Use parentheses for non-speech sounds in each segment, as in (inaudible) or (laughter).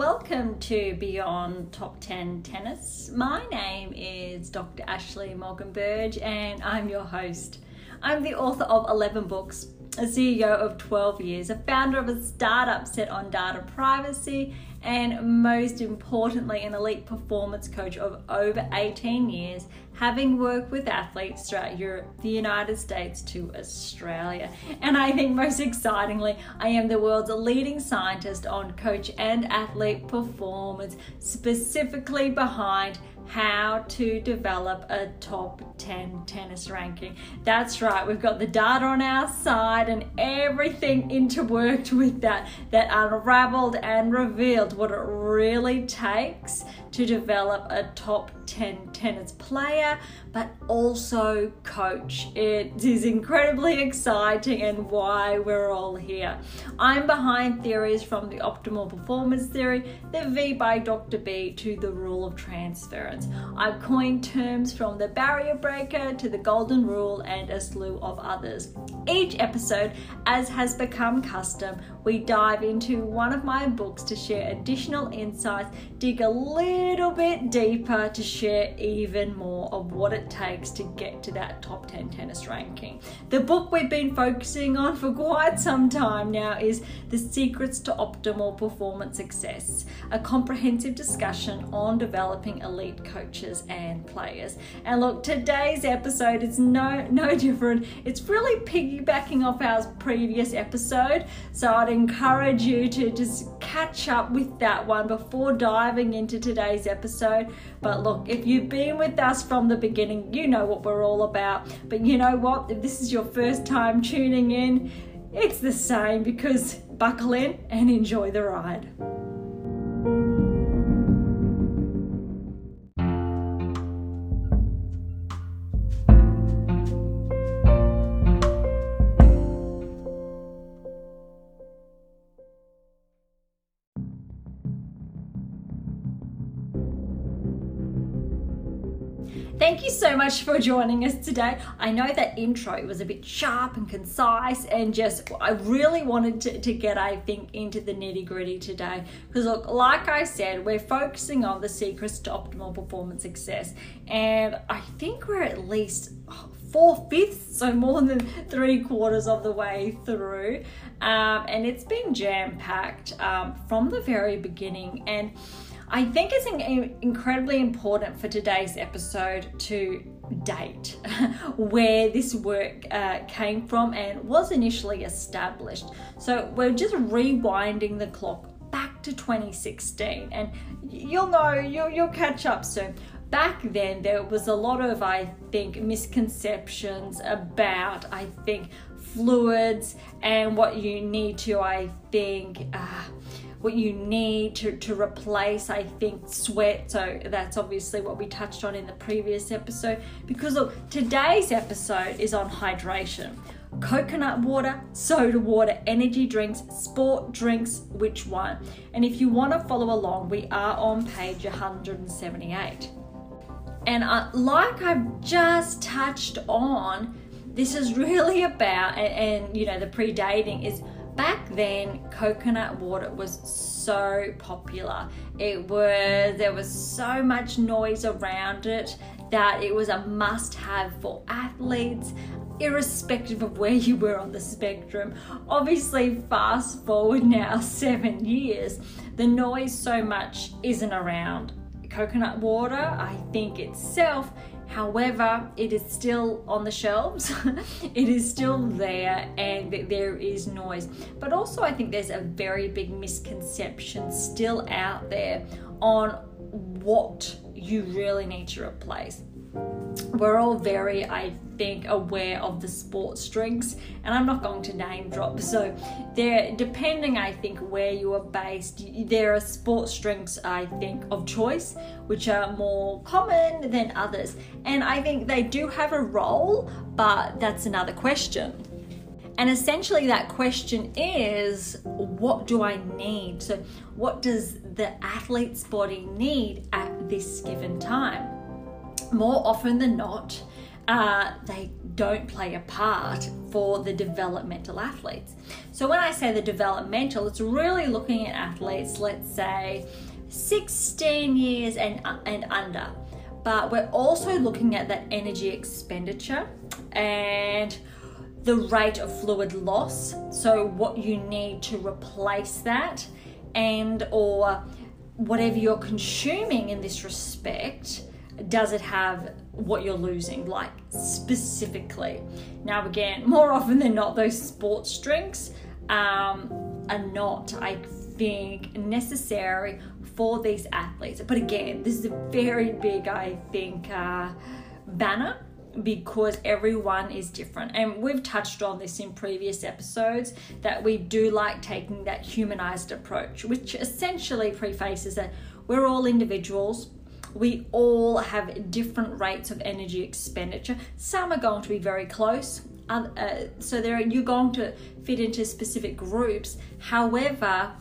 Welcome to Beyond Top 10 Tennis. My name is Dr. Ashley Morgan Burge and I'm your host. I'm the author of 11 books, a CEO of 12 years, a founder of a startup set on data privacy, and most importantly, an elite performance coach of over 18 years, having worked with athletes throughout Europe, the United States to Australia. And I think most excitingly, I am the world's leading scientist on coach and athlete performance, specifically behind how to develop a top 10 tennis ranking. That's right, we've got the data on our side and everything interworked with that, that unraveled and revealed what it really takes to develop a top 10 tennis player, but also coach. It is incredibly exciting and why we're all here. I'm behind theories from the optimal performance theory, the V by Dr. B, to the rule of transference. I've coined terms from the barrier breaker to the golden rule and a slew of others. Each episode, as has become custom, we dive into one of my books to share additional insights, dig a little bit deeper to share even more of what it takes to get to that top 10 tennis ranking. The book we've been focusing on for quite some time now is The Secrets to Optimal Performance Success, a comprehensive discussion on developing elite coaches and players. And look, today's episode is no no different. It's really piggybacking off our previous episode, so I'd encourage you to just catch up with that one before diving into today's episode. But look, if you've been with us from the beginning, you know what we're all about. But you know what? If this is your first time tuning in, it's the same because buckle in and enjoy the ride. Thank you so much for joining us today. I know that intro was a bit sharp and concise, and just I really wanted to, to get, I think, into the nitty gritty today. Because, look, like I said, we're focusing on the secrets to optimal performance success, and I think we're at least four fifths, so more than three quarters of the way through. Um, and it's been jam packed um, from the very beginning. And I think it's incredibly important for today's episode to date (laughs) where this work uh, came from and was initially established. So we're just rewinding the clock back to 2016, and you'll know, you'll, you'll catch up soon. Back then, there was a lot of, I think, misconceptions about, I think, fluids and what you need to, I think, uh, what you need to, to replace, I think, sweat. So that's obviously what we touched on in the previous episode. Because look, today's episode is on hydration coconut water, soda water, energy drinks, sport drinks, which one? And if you want to follow along, we are on page 178. And uh, like I've just touched on, this is really about, and, and you know, the predating is back then coconut water was so popular. It was there was so much noise around it that it was a must have for athletes irrespective of where you were on the spectrum. Obviously fast forward now (laughs) 7 years the noise so much isn't around. Coconut water i think itself However, it is still on the shelves, (laughs) it is still mm. there, and there is noise. But also, I think there's a very big misconception still out there on what you really need to replace we're all very, I think, aware of the sports drinks, and I'm not going to name drop. So, there, depending, I think, where you are based, there are sports drinks, I think, of choice, which are more common than others, and I think they do have a role, but that's another question. And essentially, that question is what do I need? So, what does the athlete's body need at this given time? More often than not, uh, they don't play a part for the developmental athletes. So when I say the developmental, it's really looking at athletes, let's say 16 years and, and under. But we're also looking at that energy expenditure and the rate of fluid loss. So what you need to replace that and or whatever you're consuming in this respect does it have what you're losing like specifically now again more often than not those sports drinks um, are not i think necessary for these athletes but again this is a very big i think uh, banner because everyone is different. And we've touched on this in previous episodes that we do like taking that humanized approach, which essentially prefaces that we're all individuals. We all have different rates of energy expenditure. Some are going to be very close, uh, so there you're going to fit into specific groups. However,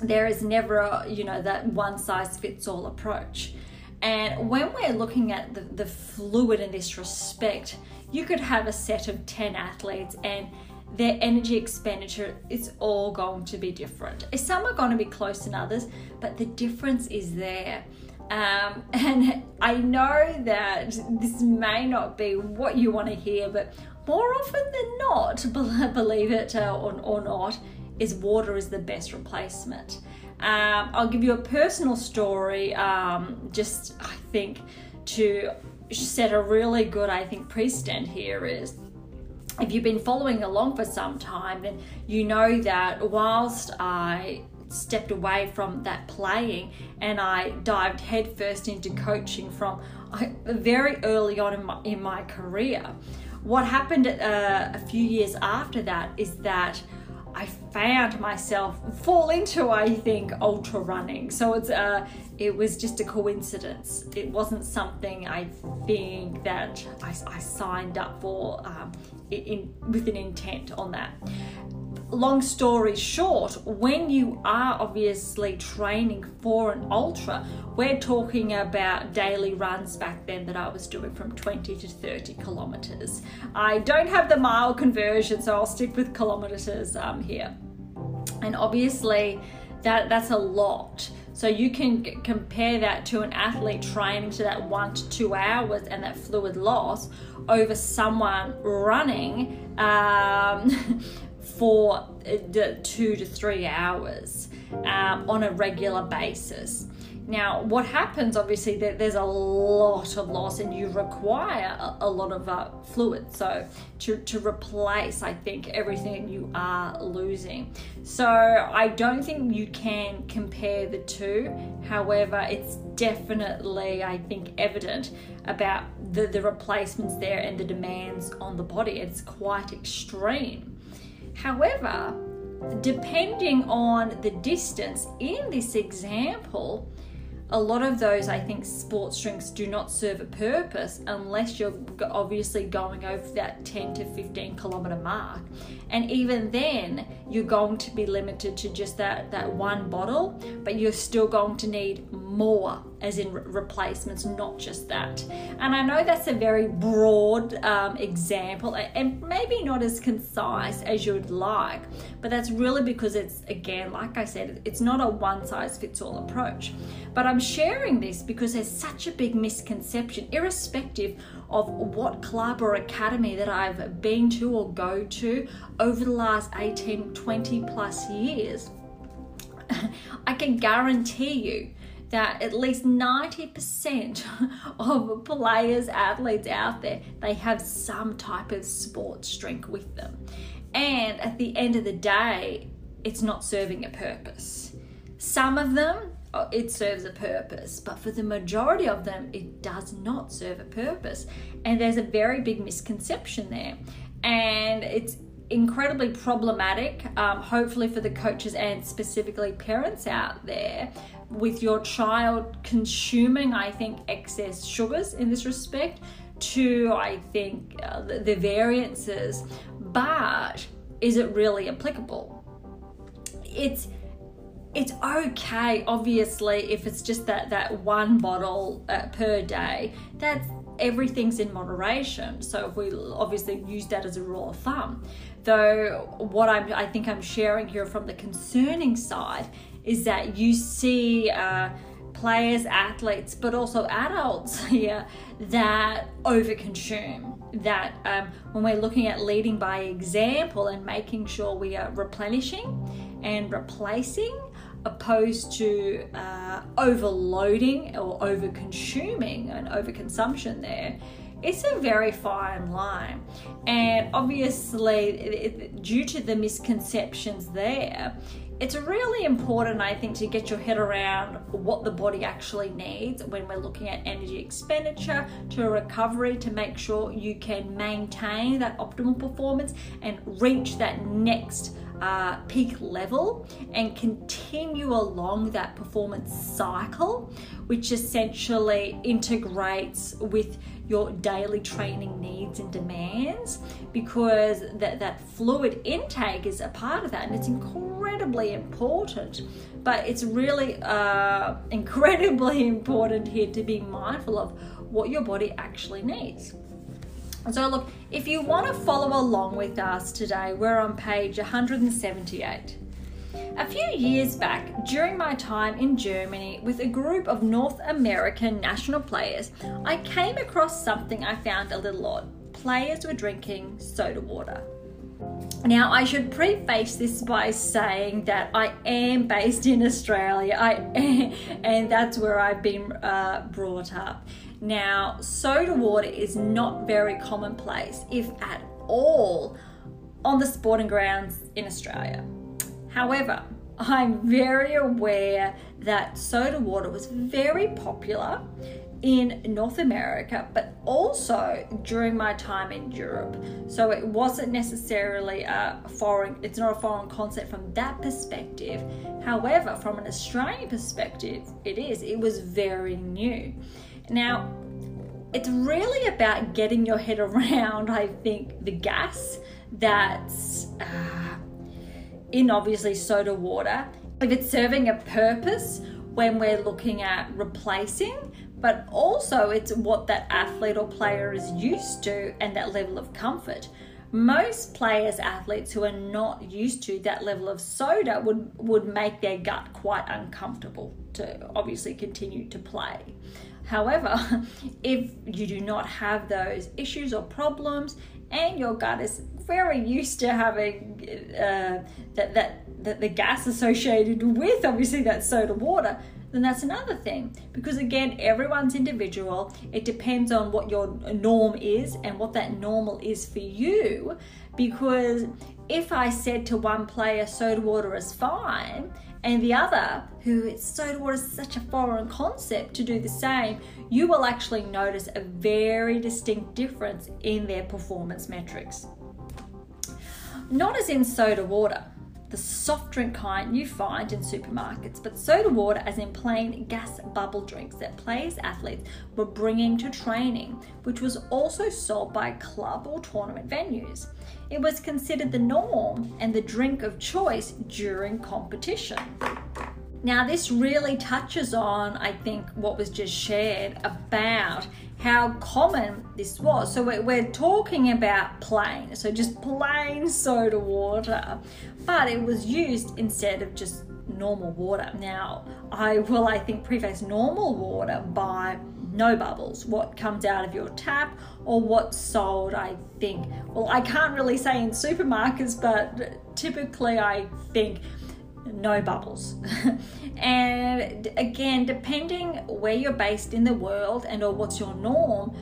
there is never a, you know that one size fits all approach. And when we're looking at the, the fluid in this respect, you could have a set of 10 athletes and their energy expenditure is all going to be different. Some are going to be close than others, but the difference is there. Um, (laughs) and I know that this may not be what you want to hear, but more often than not, (laughs) believe it uh, or, not, is water is the best replacement. Um, I'll give you a personal story, um, just I think to set a really good, I think, precedent here is if you've been following along for some time, then you know that whilst I stepped away from that playing and I dived headfirst into coaching from very early on in my, in my career. What happened uh, a few years after that is that I found myself fall into, I think, ultra running. So it's uh, it was just a coincidence. It wasn't something I think that I, I signed up for um, in, with an intent on that long story short, when you are obviously training for an ultra, we're talking about daily runs back then that I was doing from 20 to 30 kilometers. I don't have the mile conversion, so I'll stick with kilometers um, here. And obviously, that that's a lot. So you can compare that to an athlete training to that one to two hours and that fluid loss over someone running um, (laughs) for uh, two to three hours um, on a regular basis. Now, what happens obviously that there's a lot of loss and you require a, lot of uh, fluid. So to, to replace, I think, everything you are losing. So I don't think you can compare the two. However, it's definitely, I think, evident about the, the replacements there and the demands on the body. It's quite extreme. However, depending on the distance in this example, a lot of those I think sports drinks do not serve a purpose unless you're obviously going over that 10 to 15 kilometer mark. And even then, you're going to be limited to just that, that one bottle, but you're still going to need more, as in re- replacements, not just that. And I know that's a very broad um, example and maybe not as concise as you would like, but that's really because it's, again, like I said, it's not a one size fits all approach. But I'm sharing this because there's such a big misconception, irrespective of what club or academy that I've been to or go to over the last 18, 20 plus years. (laughs) I can guarantee you that at least 90% (laughs) of players, athletes out there, they have some type of sports drink with them. And at the end of the day, it's not serving a purpose. Some of them uh, it serves a purpose, but for the majority of them, it does not serve a purpose. And there's a very big misconception there. And it's incredibly problematic, um, hopefully, for the coaches and specifically parents out there with your child consuming, I think, excess sugars in this respect, to, I think, uh, the, the variances. But is it really applicable? It's it's okay obviously if it's just that that one bottle uh, per day that's everything's in moderation. So if we obviously use that as a rule of thumb, though what I'm, I think I'm sharing here from the concerning side is that you see uh, players, athletes, but also adults (laughs) here that overconsume. That um, when we're looking at leading by example and making sure we are replenishing and replacing opposed to uh, overloading or over consuming and overconsumption there it's a very fine line and obviously it, due to the misconceptions there it's really important i think to get your head around what the body actually needs when we're looking at energy expenditure to recovery to make sure you can maintain that optimal performance and reach that next uh, peak level and continue along that performance cycle, which essentially integrates with your daily training needs and demands because that, that fluid intake is a part of that and it's incredibly important. But it's really uh, (laughs) incredibly important here to be mindful of what your body actually needs. So, look, if you want to follow along with us today, we're on page 178. A few years back, during my time in Germany with a group of North American national players, I came across something I found a little odd. Players were drinking soda water. Now, I should preface this by saying that I am based in Australia, I am, (laughs) and that's where I've been uh, brought up. Now, soda water is not very commonplace, if at all, on the sporting grounds in Australia. However, I'm very aware that soda water was very popular in North America, but also during my time in Europe. So it wasn't necessarily a foreign, it's not a foreign concept from that perspective. However, from an Australian perspective, it is. It was very new. Now, it's really about getting your head around, I think, the gas that's uh, in obviously soda water. If it's serving a purpose when we're looking at replacing, but also it's what that athlete or player is used to and that level of comfort. Most players, athletes who are not used to that level of soda would, would make their gut quite uncomfortable to obviously continue to play. However, (laughs) if you do not have those issues or problems and your gut is very used to having uh, that, that, that the gas (laughs) associated with obviously that soda water, then that's another thing. Because again, everyone's individual. It depends on what your norm is and what that normal is for you. Because if I said to one player soda water is fine, and the other, who soda water is such a foreign concept, to do the same, you will actually notice a very distinct difference in their performance metrics. Not as in soda water, the soft drink kind you find in supermarkets, but soda water as in plain gas bubble drinks that players athletes were bringing to training, which was also sold by club or tournament venues. It was considered the norm and the drink of choice during competition. Now, this really touches on, I think, what was just shared about how common this was. So, we're, talking about plain, so just plain soda water, but it was used instead of just normal water. Now, I will, I think, preface normal water by no bubbles, what comes out of your tap or what's sold, I think. Well, I can't really say in supermarkets, but typically I think no bubbles. (laughs) and again, depending where you're based in the world and or what's your norm,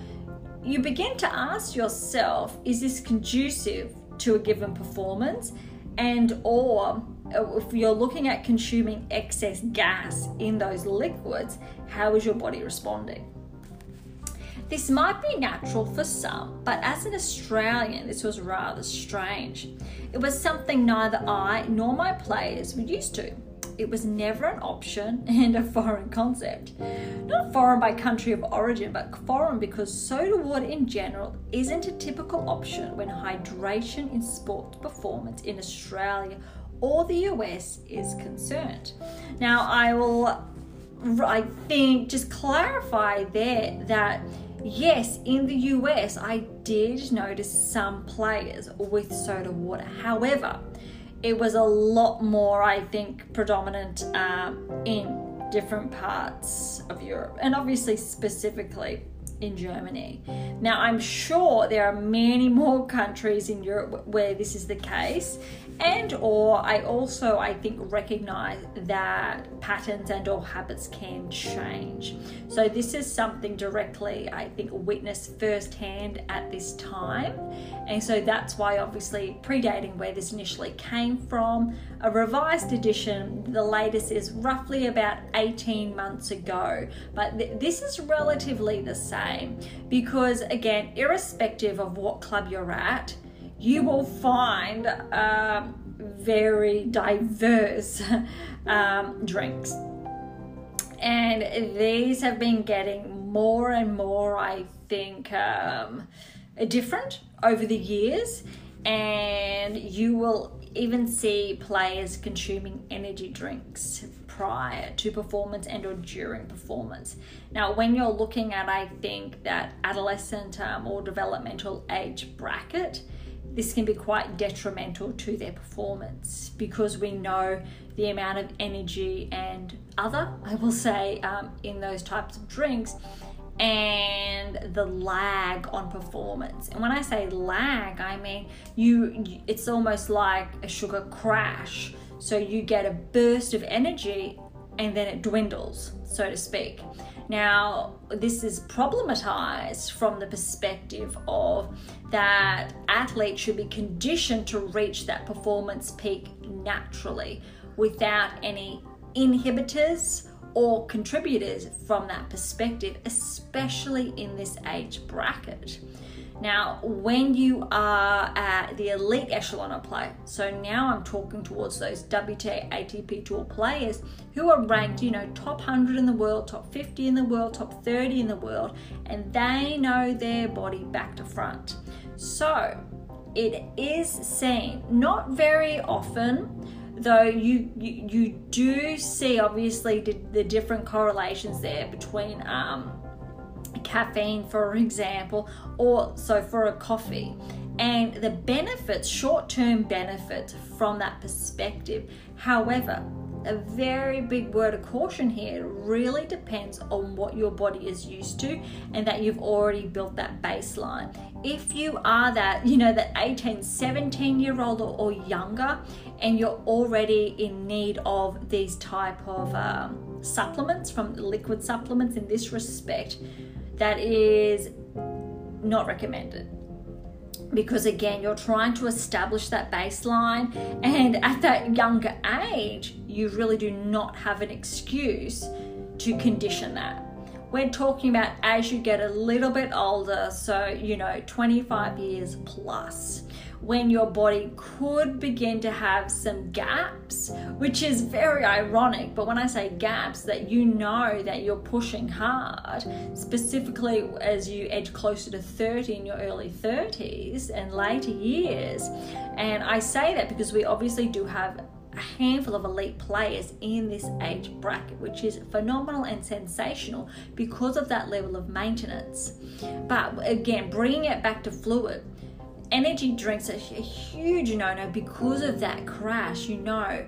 you begin to ask yourself, is this conducive to a given performance? And or uh, if you're looking at consuming excess gas in those liquids, how is your body responding? This might be natural for some, but as an Australian, this was rather strange. It was something neither I nor my players were used to. It was never an option (laughs) and a foreign concept. Not foreign by country of origin, but foreign because soda water in general isn't a typical option when hydration in sport performance in Australia or the US is concerned. Now, I will, I think, just clarify there that yes, in the US, I did notice some players with soda water. However, it was a lot more, I think, predominant um, in different parts of Europe and obviously specifically in Germany. Now, I'm sure there are many more (laughs) countries in Europe where this is the case, and or I also I think recognize that patterns and or habits can change. So this is something directly I think witnessed firsthand at this time, and so that's why obviously predating where this initially came from. A revised edition, the latest is roughly about 18 months ago, but th- this is relatively the same because again, irrespective of what club you're at you will find um, very diverse (laughs) um, drinks. And these have been getting more and more, I think, um, different over the years. And you will even see players consuming energy drinks prior to performance and or during performance. Now, when you're looking at, I think, that adolescent um, or developmental age bracket, this can be quite detrimental to their performance because we know the amount of energy and other, I will say, um, in those types of drinks and the lag on performance. And when I say lag, I mean you it's almost like a sugar crash. So you get a burst of energy and then it dwindles, so to speak. Now, this is problematized from the perspective of that athletes should be conditioned to reach that performance peak naturally without any inhibitors or contributors from that perspective, especially in this age bracket. Now, when you are at the elite echelon of play, so now I'm talking towards those WTA ATP Tour players who are ranked, you know, top 100 in the world, top 50 in the world, top 30 in the world, and they know their body back to front. So, it is seen not very often though you, you, you do see obviously the, the different correlations there between um, caffeine, for example, or so for a coffee. And the benefits, short term benefits from that perspective. However, a very big word of caution here really depends on what your body is used to and that you've already built that baseline if you are that you know that 18 17 year old or, or younger and you're already in need of these type of um, supplements from liquid supplements in this respect that is not recommended. Because again you're trying to establish that baseline and at that younger age you really do not have an excuse to condition that. We're talking about as you get a little bit older so you know 25 years plus when your body could begin to have some gaps, which is very ironic. But when I say gaps, that you know that you're pushing hard, specifically as you edge closer to 30 in your early 30s and later years. And I say that because we obviously do have a handful of elite players in this age bracket, which is phenomenal and sensational because of that level of maintenance. But again, bringing it back to fluid, energy drinks are a huge no no because of that crash, you know.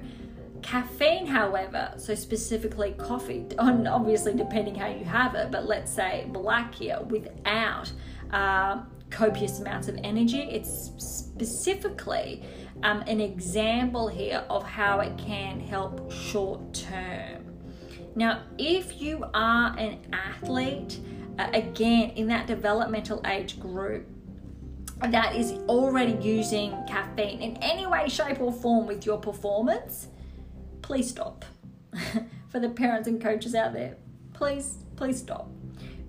Caffeine, however, so specifically coffee, on obviously depending how you have it, but let's say black here without um, copious amounts of energy, it's specifically um, an example here of how it can help short term. Now, if you are an athlete, uh, again in that developmental age group, that is already using caffeine in any way, shape, or form with your performance, please stop. (laughs) For the parents and coaches out there, please, please stop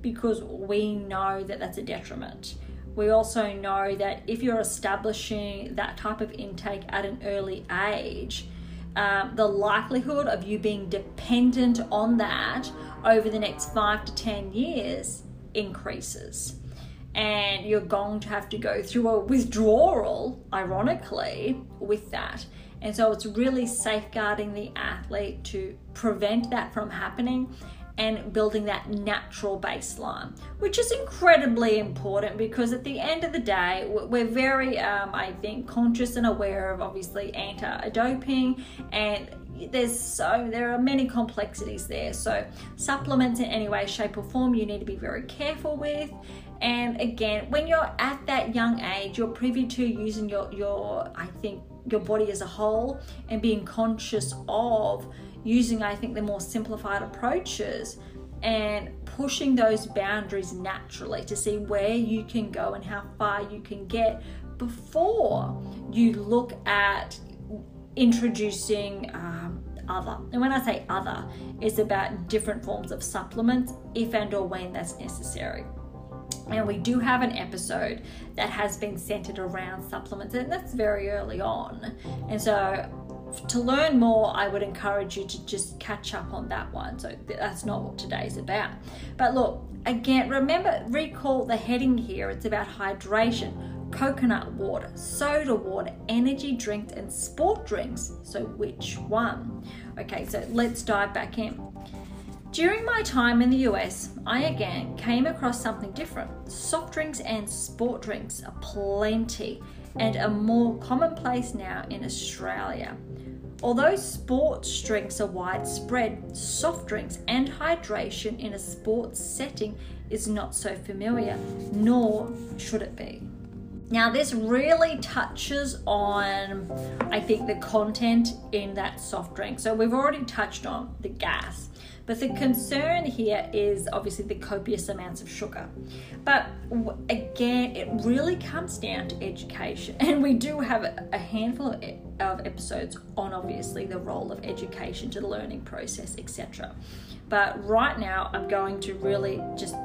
because we know that that's a detriment. We also know that if you're establishing that type of intake at an early age, um, the likelihood of you being dependent on that over the next five to 10 years increases and you're going to have to go through a withdrawal, ironically, with that. And so it's really safeguarding the athlete to prevent that from happening and building that natural baseline, which is incredibly important because at the end of the day, we're very, um, I think, conscious and aware of obviously anti doping and there's so there are many complexities there so supplements in any way shape or form you need to be very careful with and again when you're at that young age you're privy to using your your i think your body as a whole and being conscious of using, I think, the more simplified approaches and pushing those boundaries naturally to see where you can go and how far you can get before you look at introducing um, other. And when I say other, it's about different forms of supplements if and or when that's necessary. And we do have an episode that has been centered around supplements, and that's very early on. And so to learn more, I would encourage you to just catch up on that one. So that's not what today's about. But look, again, remember, recall the heading here. It's about hydration, coconut water, soda water, energy drinks, and sport drinks. So which one? Okay, so let's dive back in. During my time in the US, I again came across something different. Soft drinks and sport drinks are plenty and are more commonplace now in Australia. Although sports drinks are widespread, soft drinks and hydration in a sports setting is not so familiar, nor should it be. Now, this really touches on, I think, the content in that soft drink. So, we've already touched on the gas. But the concern here is obviously the copious amounts of sugar. But again, it really comes down to education. (laughs) And we do have a handful of episodes on obviously the role of education to the learning process, etc. But right now, I'm going to really just,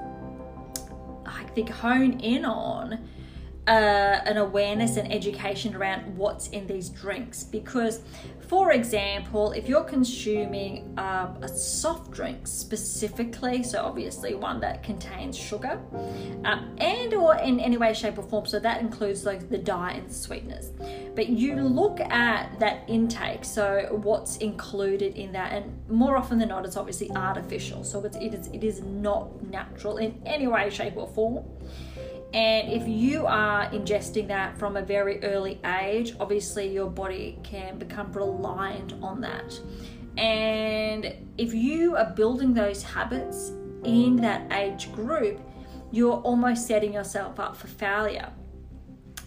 I think, hone in on uh, an awareness and education around what's in these drinks. Because for example if you're consuming uh, a soft drink specifically so obviously one that contains sugar um, and or in any way shape or form so that includes like the dye and sweeteners. But you look at that intake so what's included in that and more often than not it's obviously artificial. So it's, it is it is not natural in any way shape or form and if you are ingesting that from a very early age, obviously your body can become reliant on that. And if you are building those habits in that age group, you're almost setting yourself up for failure.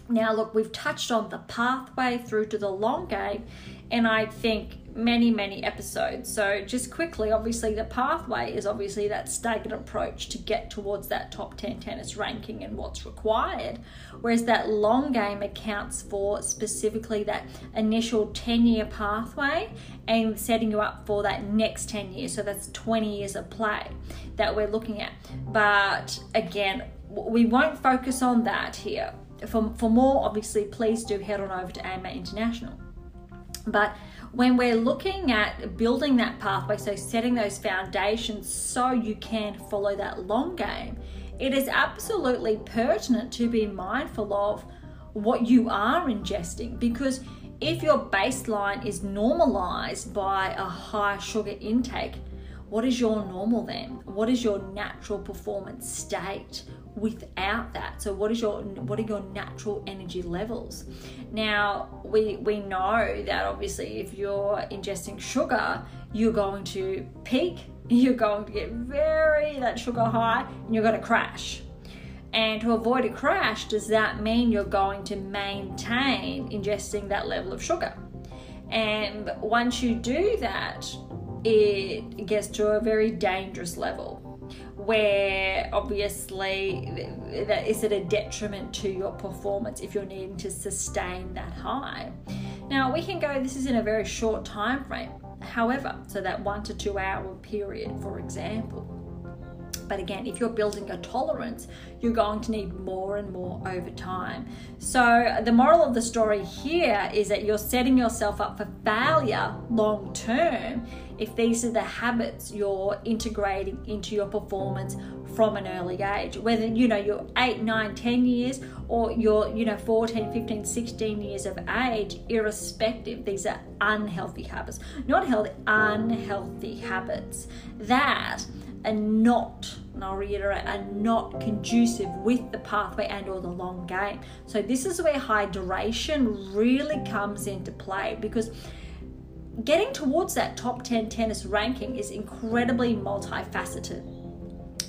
Now, look, we've touched on the pathway through to the long game, and I think many, many episodes. So, just quickly, obviously, the pathway is obviously that staggered approach to get towards that top 10 tennis ranking and what's required. Whereas that long game accounts for specifically that initial 10 year pathway and setting you up for that next 10 years. So, that's 20 years of play that we're looking at. But again, we won't focus on that here. For, for more, obviously, please do head on over to AMA International. But when we're looking at building that pathway, so setting those foundations so you can follow that long game, it is absolutely pertinent to be mindful of what you are ingesting because if your baseline is normalized by a high sugar intake, what is your normal then? What is your natural performance state? Without that. So what is your what are mm-hmm. your natural energy levels? Now we we know that obviously if you're ingesting sugar you're going to peak (laughs) you're going to get very that sugar high and you're going to crash. And to avoid a crash does that mean you're going to maintain ingesting that level of sugar? And once you do that it gets to a very dangerous level where obviously that is it a detriment to your performance if you're needing to sustain that high. Now we can go this is in a very short time frame. However, so that 1 to 2 hour period for example. But again, if you're building a tolerance, you're going to need more and more over time. So, the moral of the story here is that you're setting yourself up for failure long term if these are the habits you're integrating into your performance from an early age whether you know you're 8 9 10 years or you're you know 14 15 16 years of age irrespective these are unhealthy habits not healthy unhealthy habits that are not and I'll reiterate are not conducive with the pathway and or the long game. So this is where hydration really comes into play because getting towards that top 10 tennis ranking is incredibly multifaceted.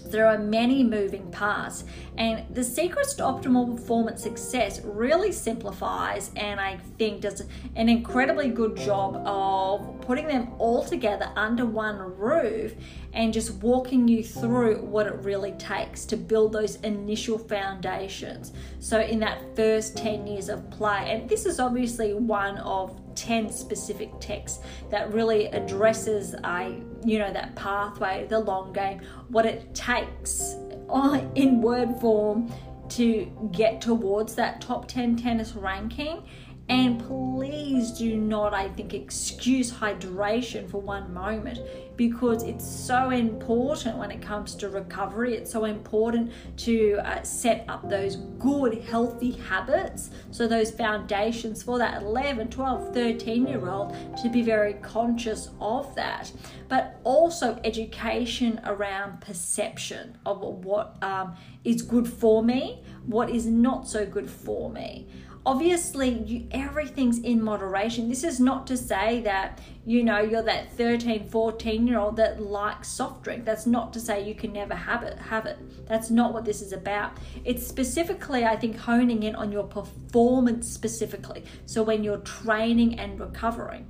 There are many moving parts, and the secrets to optimal performance success really simplifies and I think does an incredibly good job of putting them all together under one roof and just walking you through what it really takes to build those initial foundations. So, in that first 10 years of play, and this is obviously one of 10 specific texts that really addresses I you know that pathway the long game what it takes uh, in word form to get towards that top 10 tennis ranking and please do not, I think, excuse hydration for one moment because it's so important when it comes to recovery. It's so important to uh, set up those good, healthy habits. So, those foundations for that 11, 12, 13 year old to be very conscious of that. But also, education around perception of what um, is good for me, what is not so good for me obviously you, everything's in moderation. This is not to say that you know you're that 13 14 year old that likes soft drink. That's not to say you can never have it have it. That's not what this is about. It's specifically i think honing in on your performance specifically. So when you're training and recovering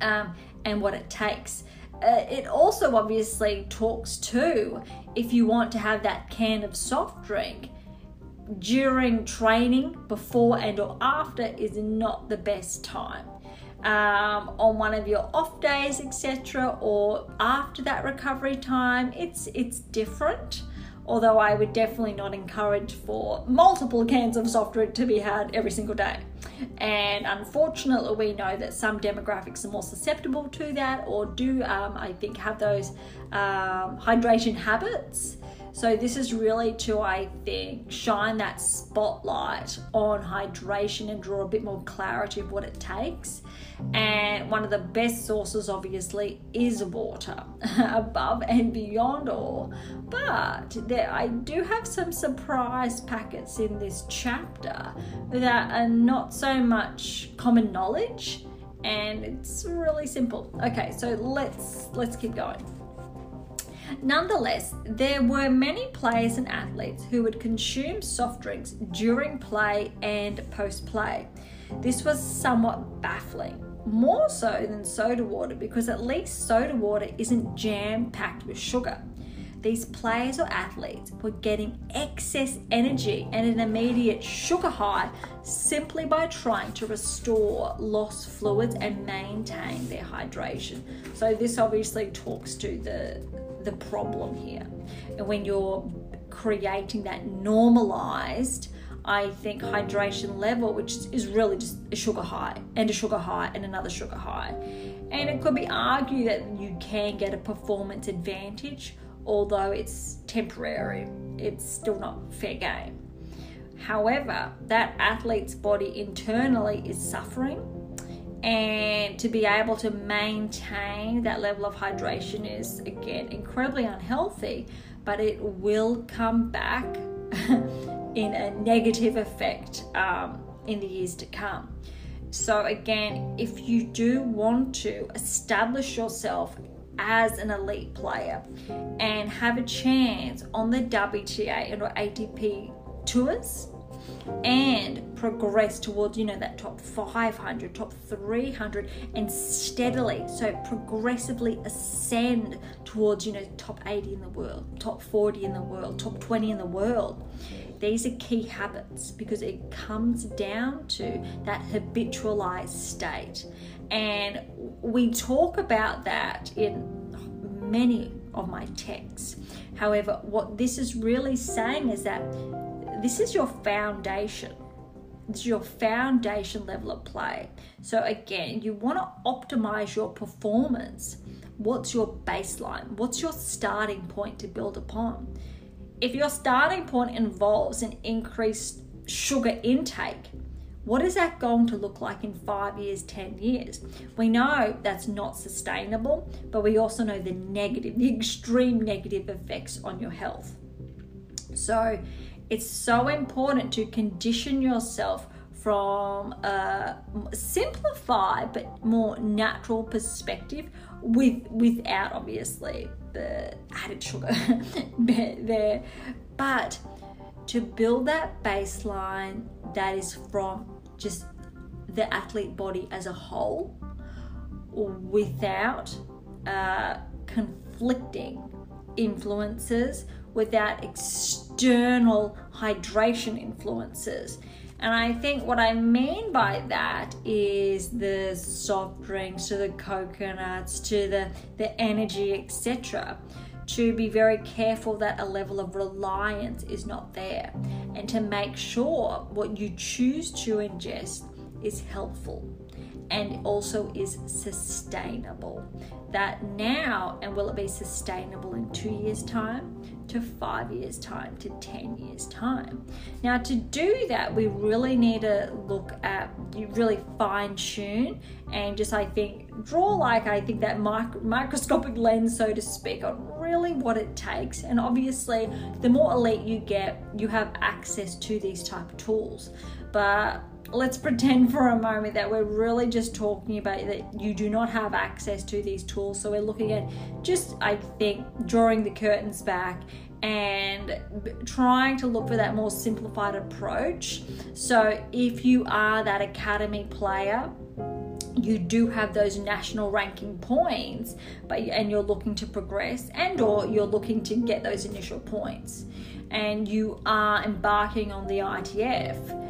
um, and what it takes. Uh, it also obviously talks to if you want to have that can of soft drink during training, before and or after is not the best time. Um, on one of your off days, etc., or after that recovery time, it's it's different. Although I would definitely not encourage for multiple cans of soft drink to be had every single day. And unfortunately, we know that some demographics are more susceptible to that, or do um, I think have those um, hydration habits. So, this is really to, I think, shine that spotlight on hydration and draw a bit more clarity of what it takes. And one of the best sources, obviously, is water, (laughs) above and beyond all. But there, I do have some surprise packets in this chapter that are not so much common knowledge and it's really simple. Okay, so let's let's keep going. Nonetheless, there were many players and athletes who would consume soft drinks during play and post play. This was somewhat baffling, more so than soda water, because at least soda water isn't jam packed with sugar. These players or athletes were getting excess energy and an immediate sugar high simply by trying to restore lost fluids and maintain their hydration. So, this obviously talks to the the problem here. And when you're creating that normalized, I think hydration level, which is really just a sugar high and a sugar high and another sugar high. And it could be argued that you can get a performance advantage, although it's temporary, it's still not fair game. However, that athlete's body internally is suffering and to be able to maintain that level of hydration is again incredibly unhealthy but it will come back (laughs) in a negative effect um, in the years to come. So again if you do want to establish yourself as an elite player and have a chance on the WTA and or ATP tours and progress towards you know that top 500 top 300 and steadily so progressively ascend towards you know top 80 in the world top 40 in the world top 20 in the world. These are key habits because it comes down to that habitualized state. And we talk about that in many of my texts. However what this is really saying is that this is your foundation. This is your foundation level of play. So, again, you want to optimize your performance. What's your baseline? What's your starting point to build upon? If your starting point involves an increased sugar intake, what is that going to look like in five years, 10 years? We know that's not sustainable, but we also know the negative, the extreme negative effects on your health. So it's so important to condition yourself from a simplified but more natural perspective with without obviously the added sugar. (laughs) There. But to build that baseline that is from just the athlete body as a whole without uh, conflicting influences, without external hydration influences. And I think what I mean by that is the soft drinks to the coconuts to the, the energy, etc to be very careful that a level of reliance is not there and to make sure what you choose to ingest is helpful and also is sustainable. That now, and will it be sustainable in two years' time, to five years' time, to 10 years' time? Now, to do that, we really need to look at, you really fine tune and just, I think, draw like, I think, that mic- microscopic lens, so to speak, on really what it takes. And obviously, the more elite you get, you have access to these type of tools. But let's pretend for a moment that we're really just talking about that you do not have access to these tools. So we're looking at just, I think, drawing the curtains back and trying to look for that more simplified approach. So if you are that academy player, you do have those national ranking points but and you're looking to progress and or you're looking to get those initial points and you are embarking on the ITF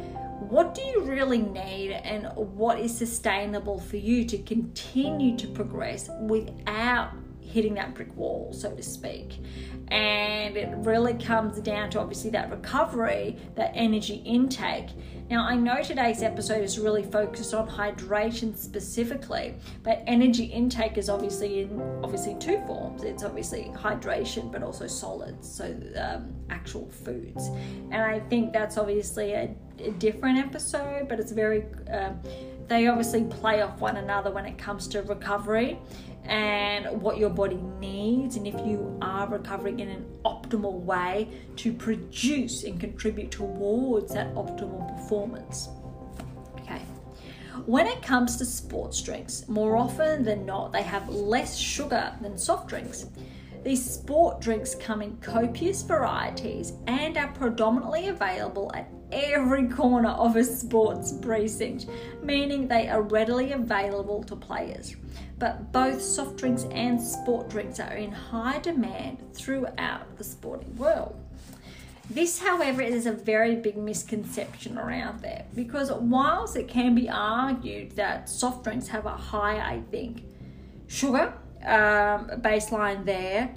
what do you really need and what is sustainable for you to continue to progress without hitting that brick wall, so to speak. And it really comes down to obviously that recovery, that energy intake. Now, I know today's episode is really focused on hydration specifically, but energy intake is obviously in obviously two forms. It's obviously hydration, but also solids, so um, actual foods. And I think that's obviously a, a different episode, but it's very. Uh, they obviously play off one another when it comes to recovery and what your body needs, and if you are recovering in an optimal way to produce and contribute towards that optimal performance. Okay. When it comes to sports drinks, more often than not, they have less sugar than soft drinks. These sport drinks come in copious varieties and are predominantly available at every corner of a sports precinct, meaning they are readily available to players. But both soft drinks and sport drinks are in high demand throughout the sporting world. This, however, is a very big misconception around there because whilst it can be argued that soft drinks have a high, I think, sugar um, baseline there.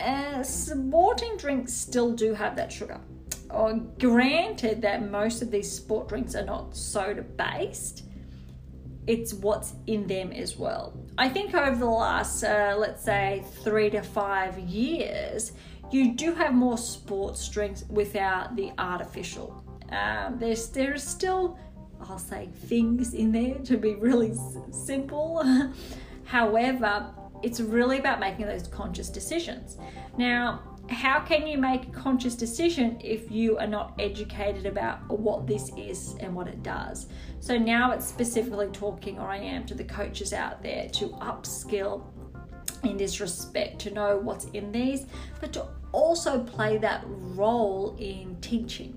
Uh, sporting drinks still do have that sugar. Or granted that most of these sport drinks are not soda based, it's what's in them as well. I think over the last, uh, let's say, three to five years, you do have more sports drinks without the artificial. Um, there's there's still, I'll say, things in there to be really s- simple. (laughs) However, it's really about making those conscious decisions. Now, how can you make a conscious decision if you are not educated about what this is and what it does? So now it's specifically talking, or I am, to the coaches out there to upskill in this respect, to know what's in these, but to also play that role in teaching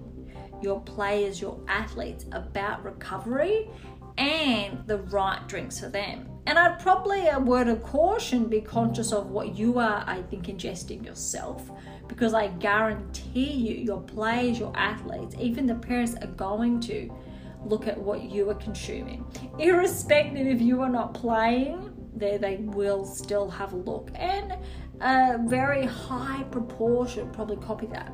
your players, your athletes about recovery and the right drinks for them. And I'd probably, a word of caution, be conscious of what you are, I think, ingesting yourself. Because I guarantee you, your players, your athletes, even the parents are going to look at what you are consuming. Irrespective if you are not playing, there they will still have a look. And a very high proportion probably copy that.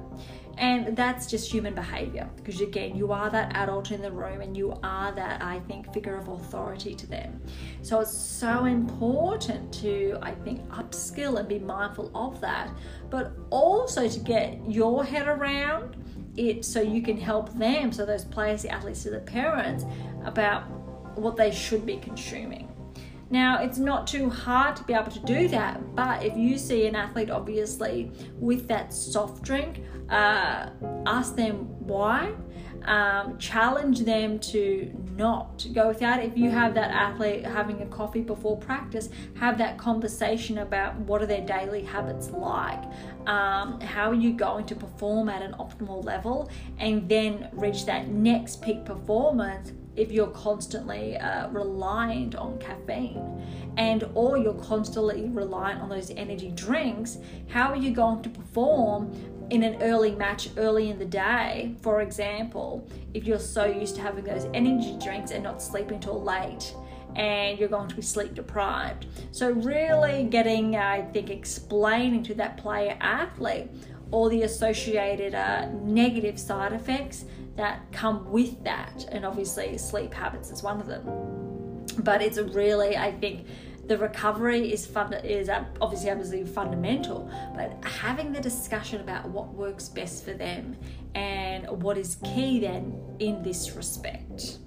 And that's just human behavior because, again, you are that adult in the room and you are that, I think, figure of authority to them. So it's so important to, I think, upskill and be mindful of that, but also to get your head around it so you can help them, so those players, the athletes, to the parents, about what they should be consuming. Now, it's not too hard to be able to do that, but if you see an athlete obviously with that soft drink, uh, ask them why. Um, challenge them to not go without. If you have that athlete having a coffee before practice, have that conversation about what are their daily habits like. Um, how are you going to perform at an optimal level and then reach that next peak performance if you're constantly uh, reliant on caffeine and or you're constantly reliant on those energy drinks how are you going to perform in an early match early in the day? For example if you're so used to having those energy drinks and not sleeping till late and you're going to be sleep deprived. So really getting i think explaining to that player athlete all the associated uh, negative side effects that come with that. And obviously, sleep habits is one of them. But it's really, I think, the recovery is fun is obviously absolutely fundamental but having the discussion about what works best for them and what is key then in this respect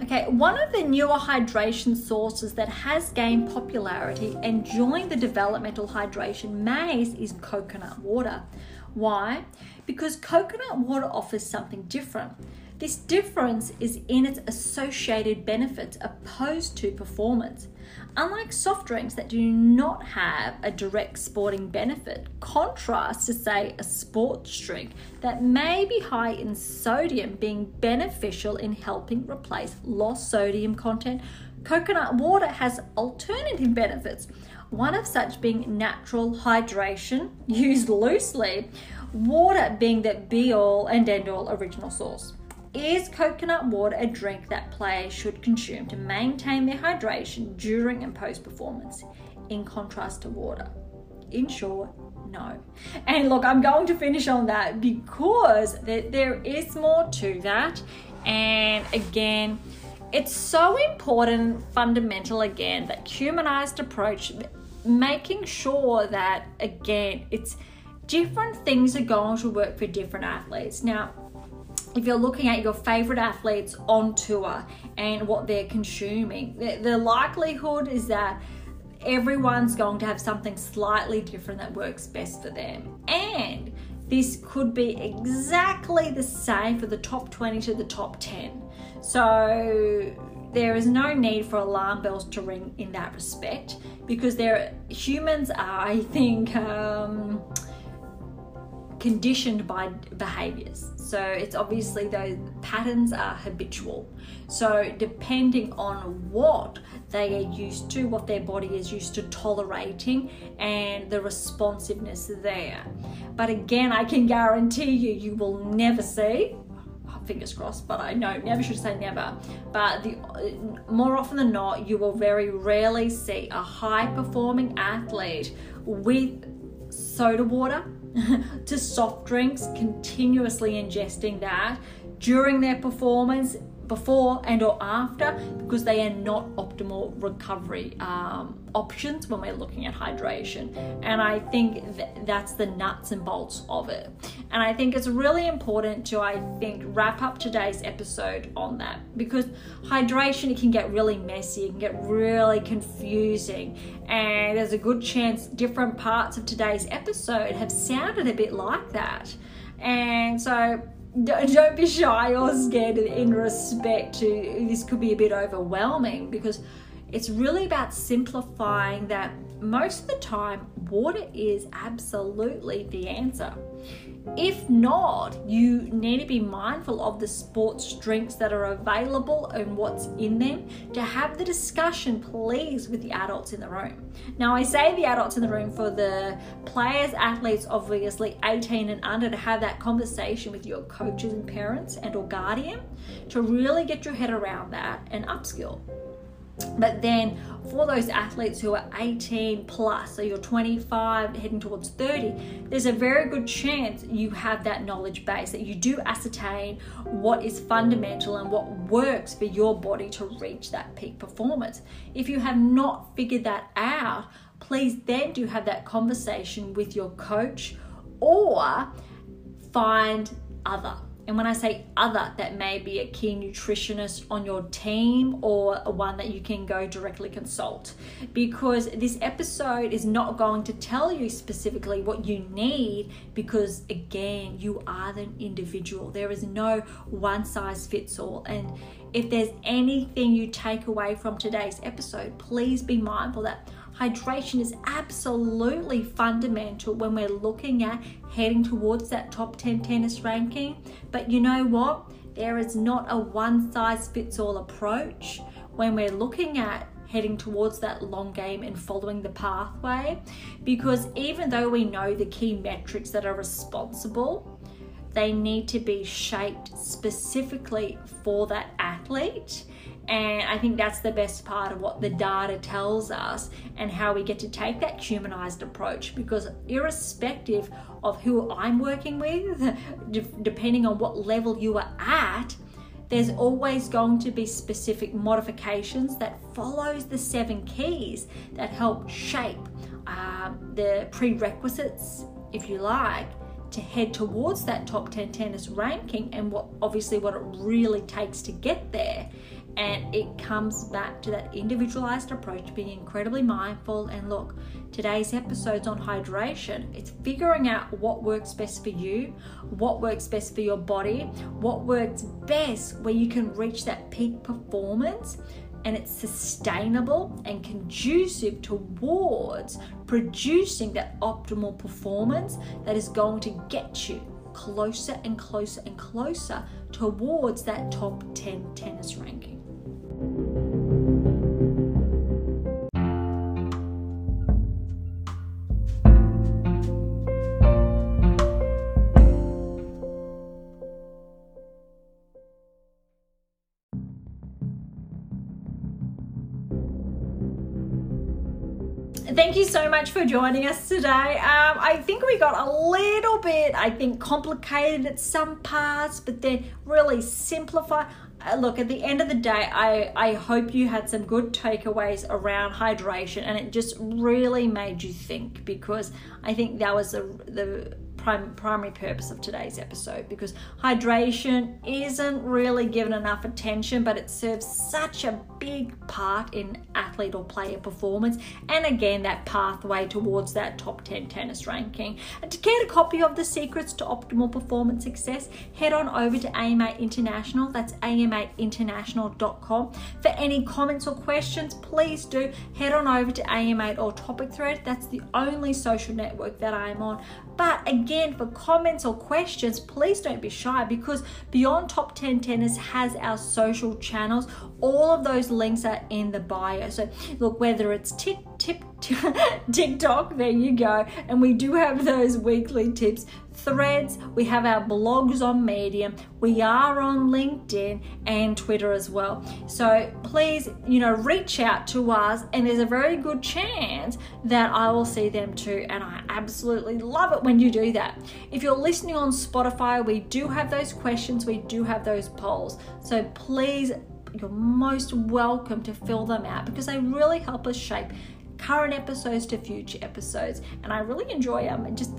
Okay, one of the newer hydration sources that has gained popularity and joined the developmental hydration maze is coconut water. Why? Because coconut water offers something different. This difference is in its associated benefits opposed to performance. Unlike soft drinks that do not have a direct sporting benefit, contrast to, say, a sports drink that may be high in sodium being beneficial in helping replace lost sodium content, coconut water has alternative benefits one of such being natural hydration, (laughs) used loosely, water being the be all and end all original source. Is coconut water a drink that players should consume to maintain their hydration during and post performance, in contrast to water? In short, no. And look, I'm going to finish on that because there is more to that. And again, it's so important, fundamental again, that humanized approach making sure that again it's different things are going to work for different athletes. Now if you're looking at your favorite athletes on tour and what they're consuming the, the likelihood is that everyone's going to have something slightly different that works best for them. And this could be exactly the same for the top 20 to the top 10 so there is no need for alarm bells to ring in that respect because there humans are i think um, conditioned by behaviors so it's obviously those patterns are habitual so depending on what they are used to what their body is used to tolerating and the responsiveness there but again i can guarantee you you will never see fingers crossed, but I know never should say never. But the more often than not, you will very rarely see a high performing athlete with soda water (laughs) to soft drinks, continuously ingesting that. During their performance before and or after because they are not optimal recovery um, options when we're looking at hydration. And i think th- that's the nuts and bolts of it. And i think it's really important to i think wrap up today's episode on that because hydration it can get really messy it can get really confusing. And there's a good chance different parts of today's episode have sounded a bit like that. And so don't be shy or scared in respect to this could be a bit overwhelming because it's really about simplifying that most of the time water is absolutely the answer if not, you need to be mindful of the sports drinks that are available and what's in them to have the discussion, please, with the adults in the room. Now, I say the adults in the room for the players, athletes, obviously 18 and under, to have that conversation with your coaches and parents and or guardian to really get your head around that and upskill. But then for those athletes who are 18 plus, so you're 25 heading towards 30, there's a very good chance you have that knowledge base, that you do ascertain what is fundamental and what works for your body to reach that peak performance. If you have not figured that out, please then do have that conversation with your coach or find other. And when I say other, that may be a key nutritionist on your team or one that you can go directly consult. Because this episode is not going to tell you specifically what you need, because again, you are the individual. There is no one size fits all. And if there's anything you take away from today's episode, please be mindful that hydration is absolutely fundamental when we're looking at heading towards that top 10 tennis ranking. But you know what? There is not a one size fits all approach when we're looking at heading towards that long game and following the pathway. Because even though we know the key metrics that are responsible, they need to be shaped specifically for that athlete and I think that's the best part of what the data tells us and how we get to take that humanized approach. Because, irrespective of who I'm working with, (laughs) depending on what level you are at, there's always going to be specific modifications that follows the seven keys that help shape uh, the prerequisites, if you like, to head towards that top 10 tennis ranking and what obviously what it really takes to get there and it comes back to that individualized approach, being incredibly mindful. And look, today's episode's on hydration. It's figuring out what works best for you, what works best for your body, what works best where you can reach that peak performance and it's sustainable and conducive towards producing that optimal performance that is going to get you closer and closer and closer towards that top 10 tennis ranking. Thank you so much for joining us today. Um, I think we got a little bit, I think, complicated at some parts, but then really simplified. Uh, look, at the end of the day, I, I hope you had some good takeaways around hydration and it just really made you think because I think that was the, the prim- primary purpose of today's episode because hydration isn't really given enough attention, but it serves such a big part in athlete or player performance, and again, that pathway towards that top 10 tennis ranking. And to get a copy of the secrets to optimal performance success, head on over to AMA International. That's amainternational.com. For any comments or questions, please do head on over to AMA or Topic Thread. That's the only social network that I am on. But again, for comments or questions, please don't be shy because Beyond Top 10 Tennis has our social channels. All of those links are in the bio. So, look, whether it's tip, tip, (laughs) TikTok, there you go. And we do have those weekly tips threads, we have our blogs on Medium, we are on LinkedIn and Twitter as well. So please, you know, reach out to us, and there's a very good chance that I will see them too. And I absolutely love it when you do that. If you're listening on Spotify, we do have those questions, we do have those polls. So please, you're most welcome to fill them out because they really help us shape current episodes to future episodes. And i really enjoy them and just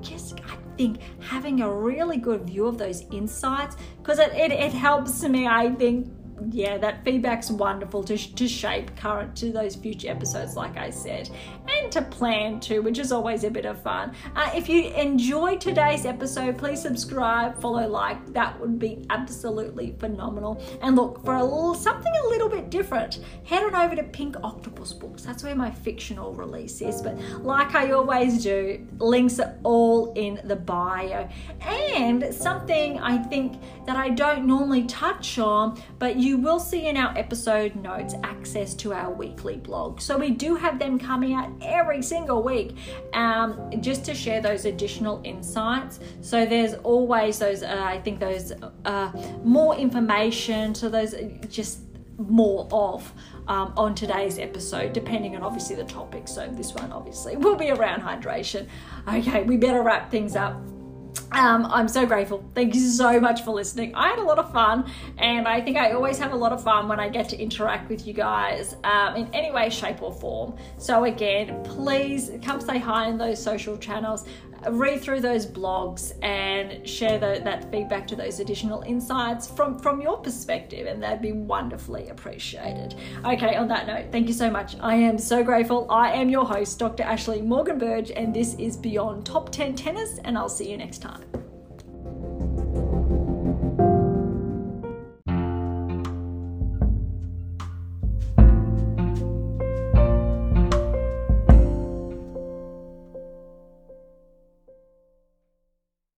just i think having a really good view of those insights because it, it, it helps me i think yeah, that feedback's wonderful to, to shape current to those future episodes, like I said, and to plan too, which is always a bit of fun. Uh, if you enjoyed today's episode, please subscribe, follow, like. That would be absolutely phenomenal. And look, for a little, something a little bit different, head on over to Pink Octopus Books. That's where my fictional release is. But like I always do, links are all in the bio. And something I think that I don't normally touch on, but you you will see in our episode notes access to our weekly blog. So we do have them coming out every single week um, just to share those additional insights. So there's always those, uh, I think, those uh, more information, so those uh, just more of um, on today's episode, depending on obviously the topic. So this one obviously will be around hydration. Okay, we better wrap things up. Um, I'm so grateful. Thank you so much for listening. I had a lot of fun, and I think I always have a lot of fun when I get to interact with you guys um, in any way, shape, or form. So, again, please come say hi in those social channels. Read through those blogs and share the, that feedback to those additional insights from, from your perspective, and that'd be wonderfully appreciated. Okay, on that note, thank you so much. I am so grateful. I am your host, Dr. Ashley Morgan Burge, and this is Beyond Top 10 Tennis, and I'll see you next time.